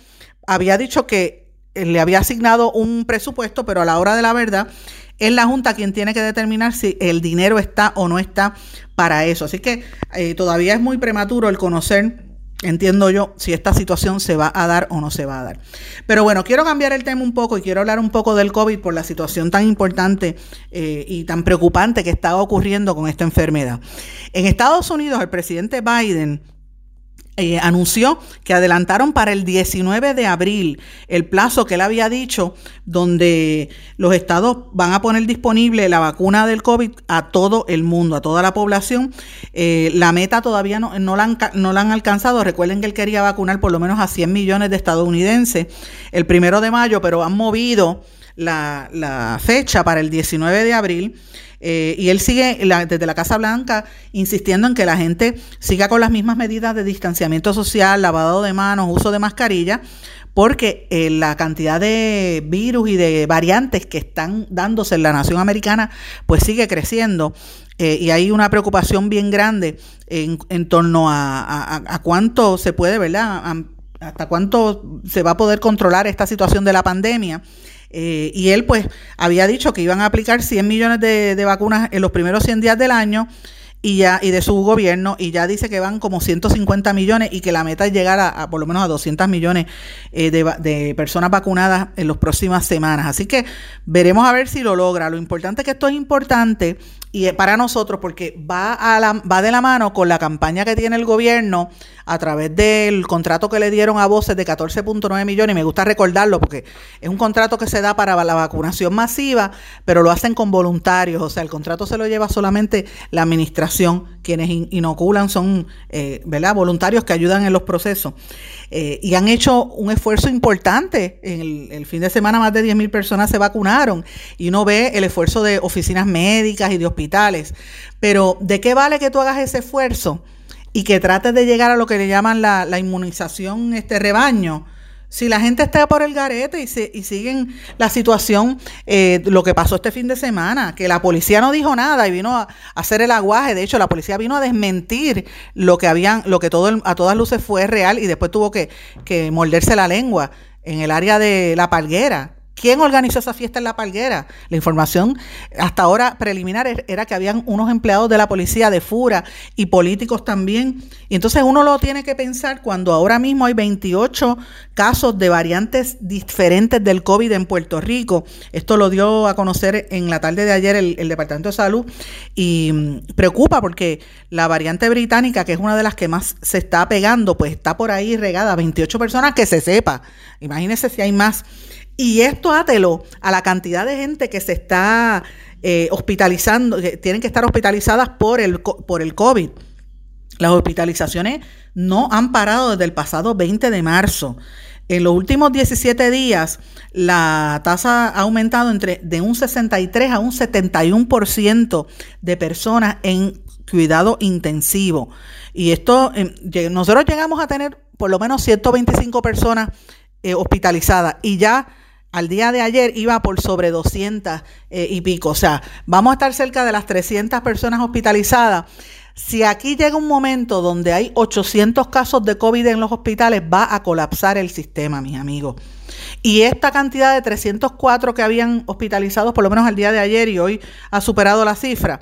había dicho que le había asignado un presupuesto, pero a la hora de la verdad, es la Junta quien tiene que determinar si el dinero está o no está para eso. Así que eh, todavía es muy prematuro el conocer entiendo yo si esta situación se va a dar o no se va a dar. Pero bueno, quiero cambiar el tema un poco y quiero hablar un poco del COVID por la situación tan importante eh, y tan preocupante que está ocurriendo con esta enfermedad. En Estados Unidos, el presidente Biden eh, anunció que adelantaron para el 19 de abril el plazo que él había dicho, donde los estados van a poner disponible la vacuna del COVID a todo el mundo, a toda la población. Eh, la meta todavía no, no, la han, no la han alcanzado. Recuerden que él quería vacunar por lo menos a 100 millones de estadounidenses el primero de mayo, pero han movido la, fecha para el 19 de abril. Eh, y él sigue desde la Casa Blanca insistiendo en que la gente siga con las mismas medidas de distanciamiento social, lavado de manos, uso de mascarilla, porque eh, la cantidad de virus y de variantes que están dándose en la nación americana, pues sigue creciendo. Eh, y hay una preocupación bien grande en, en torno a, cuánto se puede, ¿verdad? hasta cuánto se va a poder controlar esta situación de la pandemia. Eh, y él pues había dicho que iban a aplicar 100 millones de, vacunas en los primeros 100 días del año y ya y de su gobierno y ya dice que van como 150 millones y que la meta es llegar a, por lo menos a 200 millones eh, de, de, personas vacunadas en las próximas semanas. Así que veremos a ver si lo logra. Lo importante es que esto es importante y para nosotros porque va, a la, va de la mano con la campaña que tiene el gobierno a través del contrato que le dieron a voces de 14.9 millones, y me gusta recordarlo porque es un contrato que se da para la vacunación masiva, pero lo hacen con voluntarios, o sea, el contrato se lo lleva solamente la administración, quienes inoculan son, eh, ¿verdad?, voluntarios que ayudan en los procesos. Eh, y han hecho un esfuerzo importante. En el, fin de semana más de 10.000 personas se vacunaron y uno ve el esfuerzo de oficinas médicas y de hospitales. Pero ¿de qué vale que tú hagas ese esfuerzo y que trates de llegar a lo que le llaman la, la inmunización este rebaño? Si la gente está por el garete y, se, y siguen la situación, eh, lo que pasó este fin de semana, que la policía no dijo nada y vino a, hacer el aguaje, de hecho la policía vino a desmentir lo que habían, lo que todo a todas luces fue real y después tuvo que, que morderse la lengua en el área de la palguera. ¿Quién organizó esa fiesta en La Palguera? La información hasta ahora preliminar er, era que habían unos empleados de la policía de Fura y políticos también. Y entonces uno lo tiene que pensar cuando ahora mismo hay 28 casos de variantes diferentes del COVID en Puerto Rico. Esto lo dio a conocer en la tarde de ayer el, Departamento de Salud y mm, preocupa porque la variante británica, que es una de las que más se está pegando, pues está por ahí regada. 28 personas que se sepa. Imagínense si hay más. Y esto átelo a la cantidad de gente que se está eh, hospitalizando, que tienen que estar hospitalizadas por el, por el COVID. Las hospitalizaciones no han parado desde el pasado 20 de marzo. En los últimos 17 días, la tasa ha aumentado entre de un 63 a un 71% de personas en cuidado intensivo. Y esto, em, nosotros llegamos a tener por lo menos 125 personas eh, hospitalizadas y ya al día de ayer iba por sobre 200 eh, y pico. O sea, vamos a estar cerca de las 300 personas hospitalizadas. Si aquí llega un momento donde hay 800 casos de COVID en los hospitales, va a colapsar el sistema, mis amigos. Y esta cantidad de 304 que habían hospitalizados, por lo menos al día de ayer y hoy ha superado la cifra,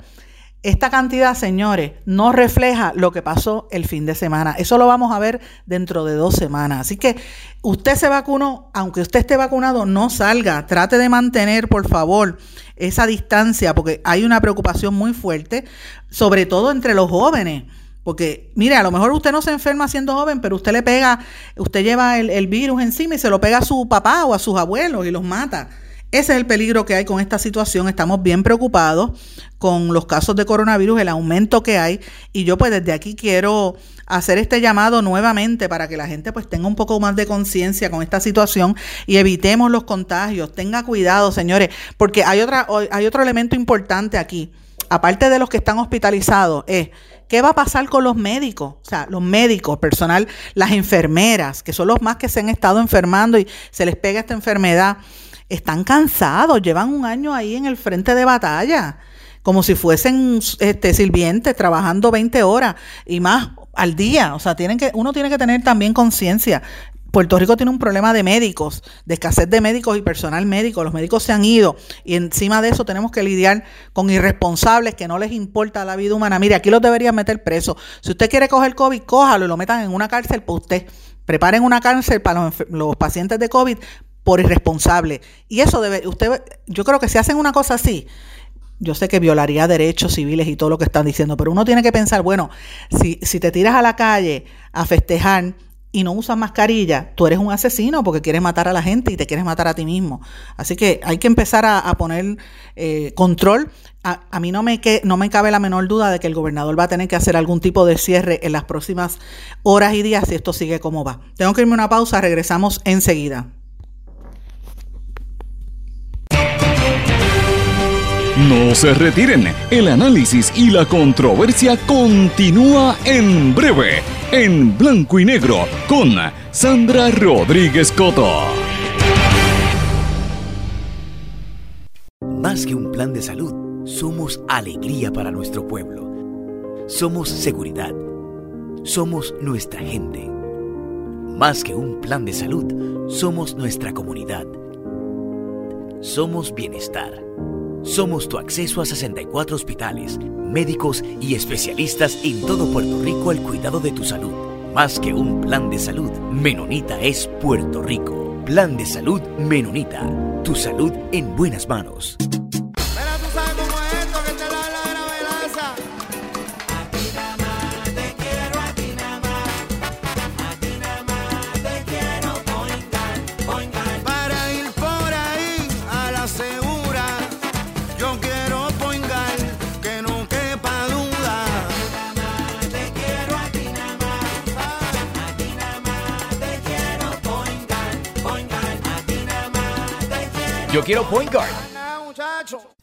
esta cantidad, señores, no refleja lo que pasó el fin de semana. Eso lo vamos a ver dentro de dos semanas. Así que usted se vacunó, aunque usted esté vacunado, no salga. Trate de mantener, por favor, esa distancia, porque hay una preocupación muy fuerte, sobre todo entre los jóvenes. Porque, mire, a lo mejor usted no se enferma siendo joven, pero usted le pega, usted lleva el, el virus encima y se lo pega a su papá o a sus abuelos y los mata. Ese es el peligro que hay con esta situación. Estamos bien preocupados con los casos de coronavirus, el aumento que hay. Y yo pues desde aquí quiero hacer este llamado nuevamente para que la gente pues tenga un poco más de conciencia con esta situación y evitemos los contagios. Tenga cuidado, señores, porque hay, otra, hay otro elemento importante aquí. Aparte de los que están hospitalizados, es ¿Qué va a pasar con los médicos? O sea, los médicos, personal, las enfermeras, que son los más que se han estado enfermando y se les pega esta enfermedad están cansados, llevan un año ahí en el frente de batalla, como si fuesen este, sirvientes trabajando 20 horas y más al día. O sea, tienen que, uno tiene que tener también conciencia. Puerto Rico tiene un problema de médicos, de escasez de médicos y personal médico. Los médicos se han ido y encima de eso tenemos que lidiar con irresponsables que no les importa la vida humana. Mire, aquí los deberían meter presos. Si usted quiere coger COVID, cójalo y lo metan en una cárcel para usted. Preparen una cárcel para los pacientes de COVID por irresponsable. Y eso debe, usted, yo creo que si hacen una cosa así, yo sé que violaría derechos civiles y todo lo que están diciendo, pero uno tiene que pensar, bueno, si, si te tiras a la calle a festejar y no usas mascarilla, tú eres un asesino porque quieres matar a la gente y te quieres matar a ti mismo. Así que hay que empezar a, poner eh, control. A, a, mí no me, que, no me cabe la menor duda de que el gobernador va a tener que hacer algún tipo de cierre en las próximas horas y días si esto sigue como va. Tengo que irme a una pausa, regresamos enseguida. No se retiren, el análisis y la controversia continúa en breve, en blanco y negro, con Sandra Rodríguez Coto. Más que un plan de salud, somos alegría para nuestro pueblo. Somos seguridad. Somos nuestra gente. Más que un plan de salud, somos nuestra comunidad. Somos bienestar. Somos tu acceso a 64 hospitales, médicos y especialistas en todo Puerto Rico al cuidado de tu salud. Más que un plan de salud, Menonita es Puerto Rico. Plan de salud Menonita. Tu salud en buenas manos. Yo quiero Point Guard.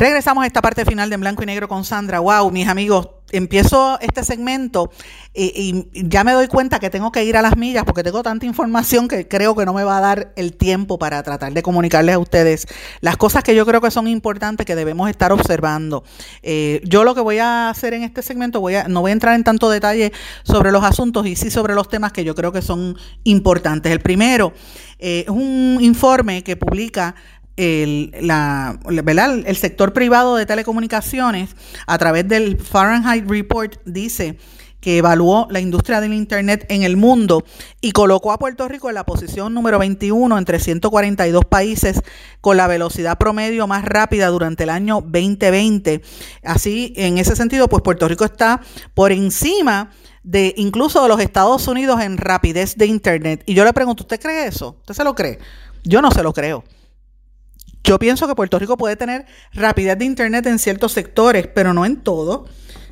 Regresamos a esta parte final de En Blanco y Negro con Sandra. Wow, mis amigos, empiezo este segmento y, ya me doy cuenta que tengo que ir a las millas porque tengo tanta información que creo que no me va a dar el tiempo para tratar de comunicarles a ustedes las cosas que yo creo que son importantes que debemos estar observando. Eh, yo lo que voy a hacer en este segmento, voy a, no voy a entrar en tanto detalle sobre los asuntos y sí sobre los temas que yo creo que son importantes. El primero eh, es un informe que publica el, la, el sector privado de telecomunicaciones a través del Fahrenheit Report dice que evaluó la industria del Internet en el mundo y colocó a Puerto Rico en la posición número 21 entre 142 países con la velocidad promedio más rápida durante el año 2020. Así, en ese sentido, pues Puerto Rico está por encima de incluso de los Estados Unidos en rapidez de Internet. Y yo le pregunto, ¿usted cree eso? ¿Usted se lo cree? Yo no se lo creo. Yo pienso que Puerto Rico puede tener rapidez de Internet en ciertos sectores, pero no en todo.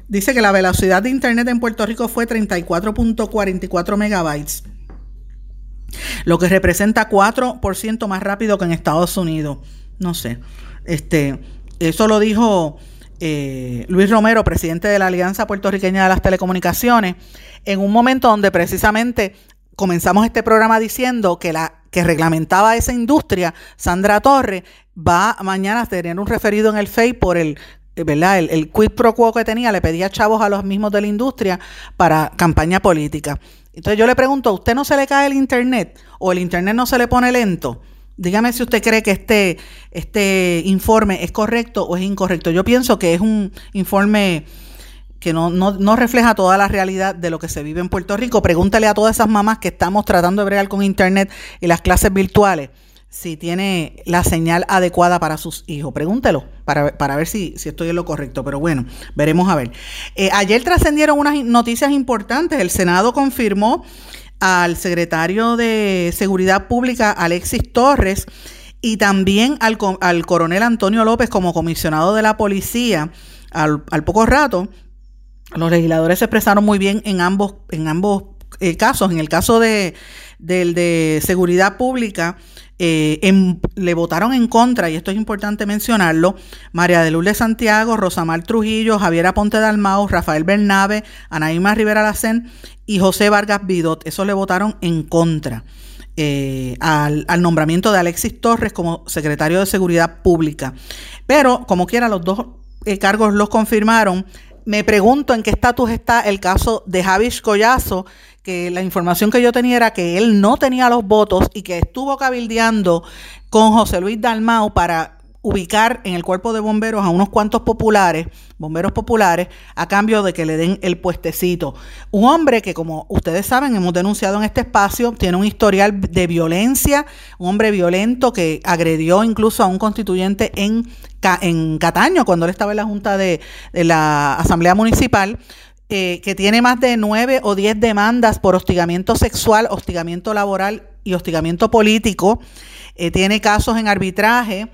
Dice que la velocidad de Internet en Puerto Rico fue 34.44 megabytes, lo que representa 4% más rápido que en Estados Unidos. No sé. Este, eso lo dijo eh, Luis Romero, presidente de la Alianza Puertorriqueña de las Telecomunicaciones, en un momento donde precisamente comenzamos este programa diciendo que la que reglamentaba esa industria, Sandra Torre, va mañana a tener un referido en el FEI por el eh, ¿verdad? El, el, quid pro quo que tenía, le pedía chavos a los mismos de la industria para campaña política. Entonces yo le pregunto, ¿a usted no se le cae el Internet o el Internet no se le pone lento? Dígame si usted cree que este, este informe es correcto o es incorrecto. Yo pienso que es un informe que no, no, no, refleja toda la realidad de lo que se vive en Puerto Rico. Pregúntale a todas esas mamás que estamos tratando de bregar con Internet y las clases virtuales si tiene la señal adecuada para sus hijos. Pregúntelo para, para ver si, si, estoy en lo correcto. Pero bueno, veremos a ver. Eh, ayer trascendieron unas noticias importantes. El Senado confirmó al secretario de Seguridad Pública, Alexis Torres, y también al, al coronel Antonio López como comisionado de la policía al, poco rato. Los legisladores se expresaron muy bien en ambos, en ambos eh, casos. En el caso de, del de seguridad pública, eh, le votaron en contra, y esto es importante mencionarlo, María de Lourdes Santiago, Rosamar Trujillo, Javier Aponte Dalmau, Rafael Bernabe, Anaíma Rivera Lacén y José Vargas Bidot. Esos le votaron en contra. Eh, al, nombramiento de Alexis Torres como secretario de Seguridad Pública. Pero, como quiera, los dos cargos los confirmaron. Me pregunto en qué estatus está el caso de Javis Collazo, que la información que yo tenía era que él no tenía los votos y que estuvo cabildeando con José Luis Dalmau para ubicar en el cuerpo de bomberos a unos cuantos populares, bomberos populares, a cambio de que le den el puestecito. Un hombre que, como ustedes saben, hemos denunciado en este espacio, tiene un historial de violencia, un hombre violento que agredió incluso a un constituyente en, en Cataño, cuando él estaba en la Junta de, la Asamblea Municipal. Eh, que tiene más de nueve o diez demandas por hostigamiento sexual, hostigamiento laboral y hostigamiento político. Eh, tiene casos en arbitraje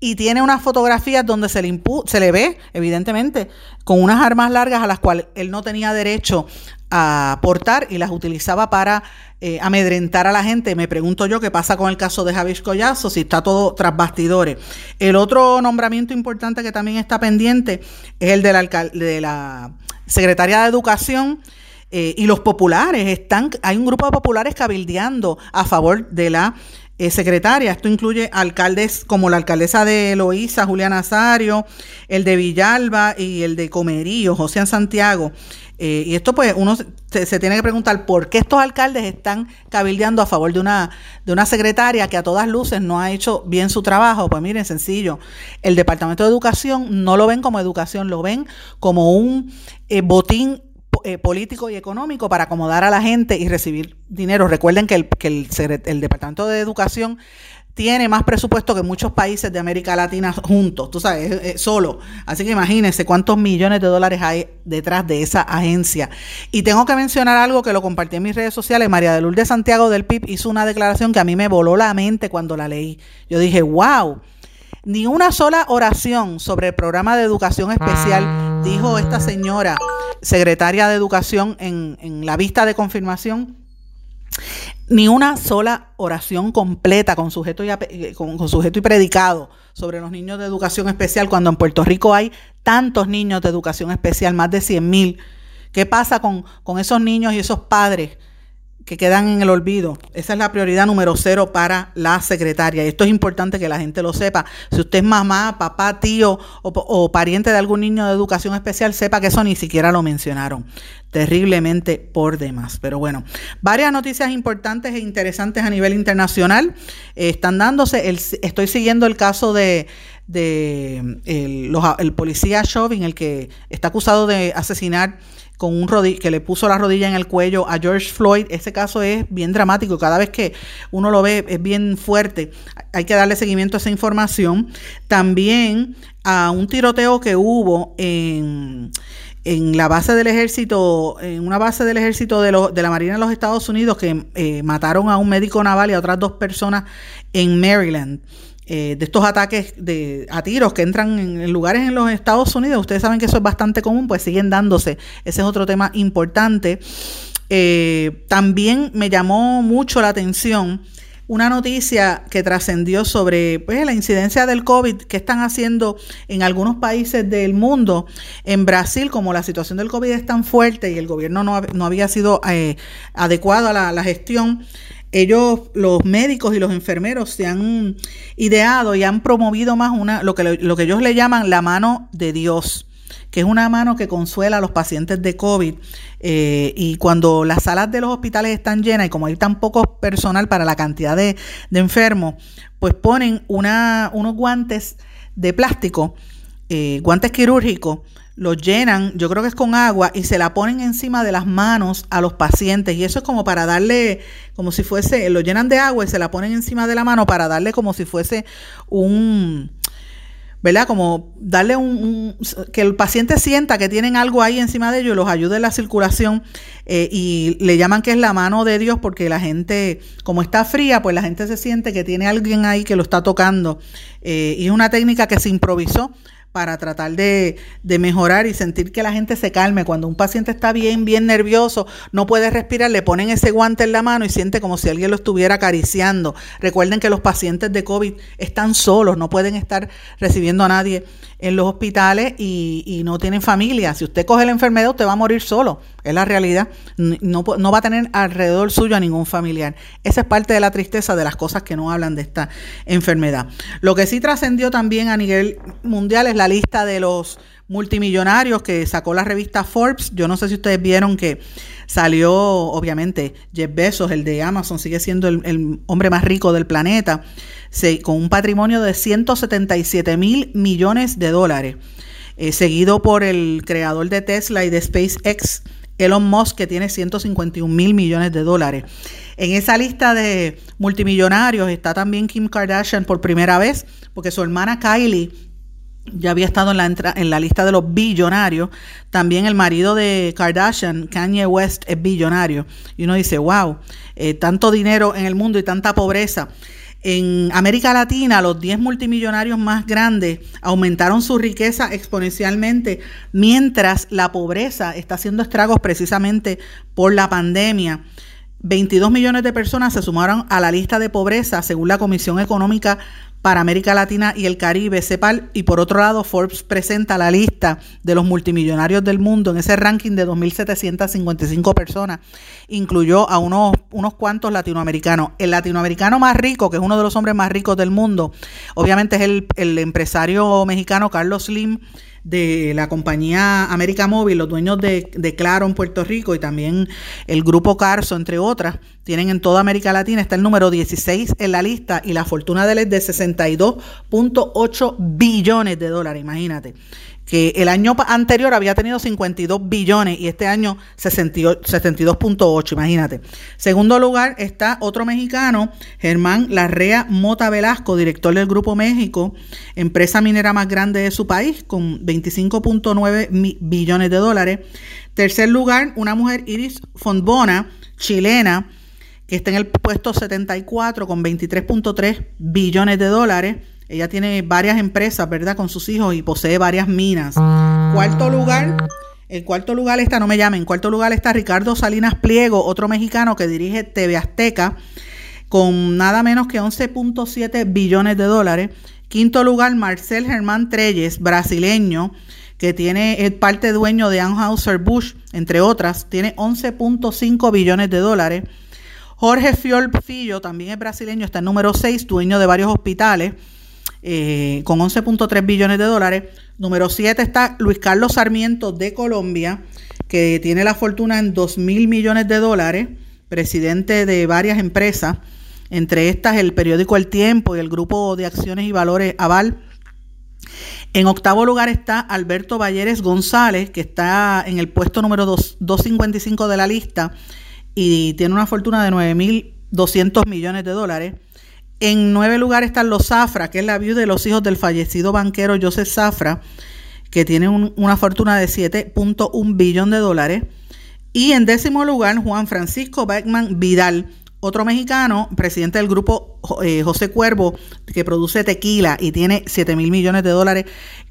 y tiene unas fotografías donde se le, se le ve, evidentemente, con unas armas largas a las cuales él no tenía derecho a portar y las utilizaba para eh, amedrentar a la gente. Me pregunto yo qué pasa con el caso de Javier Collazo, si está todo tras bastidores. El otro nombramiento importante que también está pendiente es el de la, de la secretaria de Educación. Eh, y los populares están, hay un grupo de populares cabildeando a favor de la eh, secretaria. Esto incluye alcaldes como la alcaldesa de Eloísa, Julián Azario, el de Villalba y el de Comerío, José Santiago. Eh, y esto pues uno se, tiene que preguntar por qué estos alcaldes están cabildeando a favor de una, de una secretaria que a todas luces no ha hecho bien su trabajo. Pues miren, sencillo, el Departamento de Educación no lo ven como educación, lo ven como un eh, botín eh, político y económico para acomodar a la gente y recibir dinero. Recuerden que el, que el, Departamento de Educación tiene más presupuesto que muchos países de América Latina juntos, tú sabes, solo. Así que imagínense cuántos millones de dólares hay detrás de esa agencia. Y tengo que mencionar algo que lo compartí en mis redes sociales. María de Lourdes Santiago del PIB hizo una declaración que a mí me voló la mente cuando la leí. Yo dije, wow, ni una sola oración sobre el programa de educación especial, dijo esta señora secretaria de Educación en, la vista de confirmación, ni una sola oración completa con sujeto, y, eh, con, sujeto y predicado sobre los niños de educación especial, cuando en Puerto Rico hay tantos niños de educación especial, más de 100 mil. ¿Qué pasa con, con esos niños y esos padres que quedan en el olvido. Esa es la prioridad número cero para la secretaria. Y esto es importante que la gente lo sepa. Si usted es mamá, papá, tío o, pariente de algún niño de educación especial, sepa que eso ni siquiera lo mencionaron. Terriblemente por demás. Pero bueno, varias noticias importantes e interesantes a nivel internacional eh, están dándose. estoy siguiendo el caso de de el, el policía Chauvin, el que está acusado de asesinar con un que le puso la rodilla en el cuello a George Floyd. Ese caso es bien dramático. Cada vez que uno lo ve es bien fuerte. Hay que darle seguimiento a esa información. También a un tiroteo que hubo en, en la base del ejército, en una base del ejército de, de la Marina de los Estados Unidos que eh, mataron a un médico naval y a otras dos personas en Maryland. Eh, de estos ataques de, a tiros que entran en, lugares en los Estados Unidos, ustedes saben que eso es bastante común, pues siguen dándose. Ese es otro tema importante. Eh, también me llamó mucho la atención una noticia que trascendió sobre pues, la incidencia del COVID que están haciendo en algunos países del mundo. En Brasil, como la situación del COVID es tan fuerte y el gobierno no, no había sido eh, adecuado a la, la gestión, ellos, los médicos y los enfermeros, se han ideado y han promovido más una, lo que, lo que ellos le llaman la mano de Dios que es una mano que consuela a los pacientes de COVID. Eh, y cuando las salas de los hospitales están llenas y como hay tan poco personal para la cantidad de, enfermos, pues ponen una, unos guantes de plástico, eh, guantes quirúrgicos, lo llenan, yo creo que es con agua, y se la ponen encima de las manos a los pacientes. Y eso es como para darle, como si fuese, lo llenan de agua y se la ponen encima de la mano para darle como si fuese un, ¿verdad? Como darle un, que el paciente sienta que tienen algo ahí encima de ellos y los ayude en la circulación eh, y le llaman que es la mano de Dios porque la gente, como está fría, pues la gente se siente que tiene alguien ahí que lo está tocando eh, y es una técnica que se improvisó para tratar de, mejorar y sentir que la gente se calme. Cuando un paciente está bien, bien nervioso, no puede respirar, le ponen ese guante en la mano y siente como si alguien lo estuviera acariciando. Recuerden que los pacientes de COVID están solos, no pueden estar recibiendo a nadie en los hospitales y, no tienen familia. Si usted coge la enfermedad, usted va a morir solo. Es la realidad. No, no va a tener alrededor suyo a ningún familiar. Esa es parte de la tristeza de las cosas que no hablan de esta enfermedad. Lo que sí trascendió también a nivel mundial es la lista de los multimillonarios que sacó la revista Forbes. Yo no sé si ustedes vieron que salió, obviamente, Jeff Bezos, el de Amazon, sigue siendo el, hombre más rico del planeta, con un patrimonio de 177 mil millones de dólares, eh, seguido por el creador de Tesla y de SpaceX, Elon Musk, que tiene 151 mil millones de dólares. En esa lista de multimillonarios está también Kim Kardashian por primera vez, porque su hermana Kylie ya había estado en la, en la lista de los billonarios. También el marido de Kardashian, Kanye West, es billonario. Y uno dice, wow, eh, tanto dinero en el mundo y tanta pobreza. En América Latina, los 10 multimillonarios más grandes aumentaron su riqueza exponencialmente, mientras la pobreza está haciendo estragos precisamente por la pandemia. 22 millones de personas se sumaron a la lista de pobreza, según la Comisión Económica para América Latina y el Caribe, CEPAL, y por otro lado Forbes presenta la lista de los multimillonarios del mundo en ese ranking de 2.755 personas, incluyó a unos, unos cuantos latinoamericanos. El latinoamericano más rico, que es uno de los hombres más ricos del mundo, obviamente es el, el empresario mexicano Carlos Slim, de la compañía América Móvil, los dueños de, Claro en Puerto Rico y también el grupo Carso, entre otras, tienen en toda América Latina, está el número 16 en la lista y la fortuna de él es de 62.8 billones de dólares, imagínate que el año anterior había tenido 52 billones y este año 72.8, imagínate. Segundo lugar está otro mexicano, Germán Larrea Mota Velasco, director del Grupo México, empresa minera más grande de su país, con 25.9 billones de dólares. Tercer lugar, una mujer Iris Fondbona, chilena, que está en el puesto 74 con 23.3 billones de dólares. Ella tiene varias empresas, ¿verdad? Con sus hijos y posee varias minas. Cuarto lugar, el cuarto lugar está, no me llamen, en cuarto lugar está Ricardo Salinas Pliego, otro mexicano que dirige TV Azteca, con nada menos que 11.7 billones de dólares. Quinto lugar, Marcel Germán Treyes, brasileño, que tiene es parte dueño de Anheuser Busch, entre otras, tiene 11.5 billones de dólares. Jorge Fiol Fillo, también es brasileño, está en número 6, dueño de varios hospitales eh, con 11.3 billones de dólares. Número 7 está Luis Carlos Sarmiento de Colombia, que tiene la fortuna en 2 mil millones de dólares, presidente de varias empresas, entre estas el periódico El Tiempo y el Grupo de Acciones y Valores Aval. En octavo lugar está Alberto Valleres González, que está en el puesto número 255 de la lista y tiene una fortuna de 9.200 millones de dólares. En nueve lugares están los Zafra, que es la viuda de los hijos del fallecido banquero Joseph Zafra, que tiene una fortuna de 7.1 billón de dólares. Y en décimo lugar, Juan Francisco Beckman Vidal, otro mexicano, presidente del grupo eh, José Cuervo, que produce tequila y tiene 7 mil millones de dólares,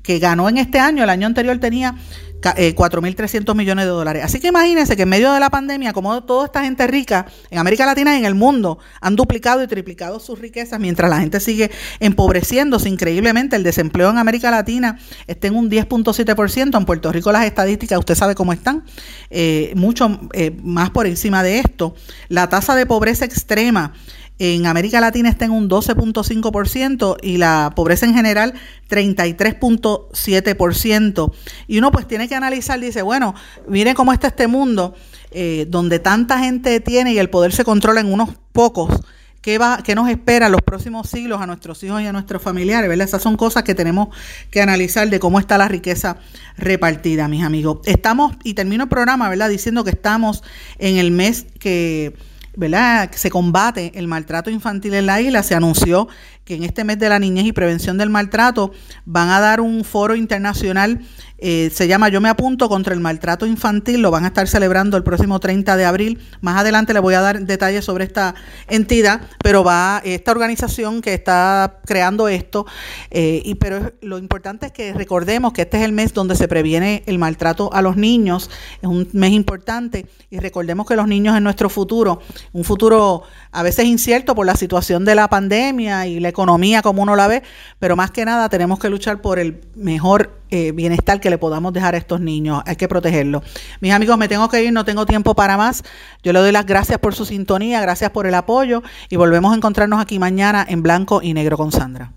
que ganó en este año, el año anterior tenía 4.300 eh, millones de dólares. Así que imagínense que en medio de la pandemia, como toda esta gente rica en América Latina y en el mundo han duplicado y triplicado sus riquezas mientras la gente sigue empobreciéndose increíblemente. El desempleo en América Latina está en un 10.7%. En Puerto Rico las estadísticas, usted sabe cómo están, eh, mucho eh, más por encima de esto. La tasa de pobreza extrema en América Latina está en un 12.5% y la pobreza en general 33.7%. Y uno pues tiene que analizar, dice, bueno, miren cómo está este mundo eh, donde tanta gente tiene y el poder se controla en unos pocos. ¿Qué, va, ¿Qué nos espera los próximos siglos a nuestros hijos y a nuestros familiares? ¿verdad? Esas son cosas que tenemos que analizar de cómo está la riqueza repartida, mis amigos. Estamos, y termino el programa, ¿verdad? Diciendo que estamos en el mes que ¿verdad? Se combate el maltrato infantil en la isla. Se anunció que en este mes de la niñez y prevención del maltrato van a dar un foro internacional eh, se llama Yo me apunto contra el maltrato infantil, lo van a estar celebrando el próximo 30 de abril. Más adelante le voy a dar detalles sobre esta entidad, pero va esta organización que está creando esto, eh, y pero lo importante es que recordemos que este es el mes donde se previene el maltrato a los niños, es un mes importante, y recordemos que los niños en nuestro futuro, un futuro a veces incierto por la situación de la pandemia y la economía como uno la ve, pero más que nada tenemos que luchar por el mejor eh, bienestar que le podamos dejar a estos niños. Hay que protegerlos. Mis amigos, me tengo que ir, no tengo tiempo para más. Yo le doy las gracias por su sintonía, gracias por el apoyo y volvemos a encontrarnos aquí mañana en blanco y negro con Sandra.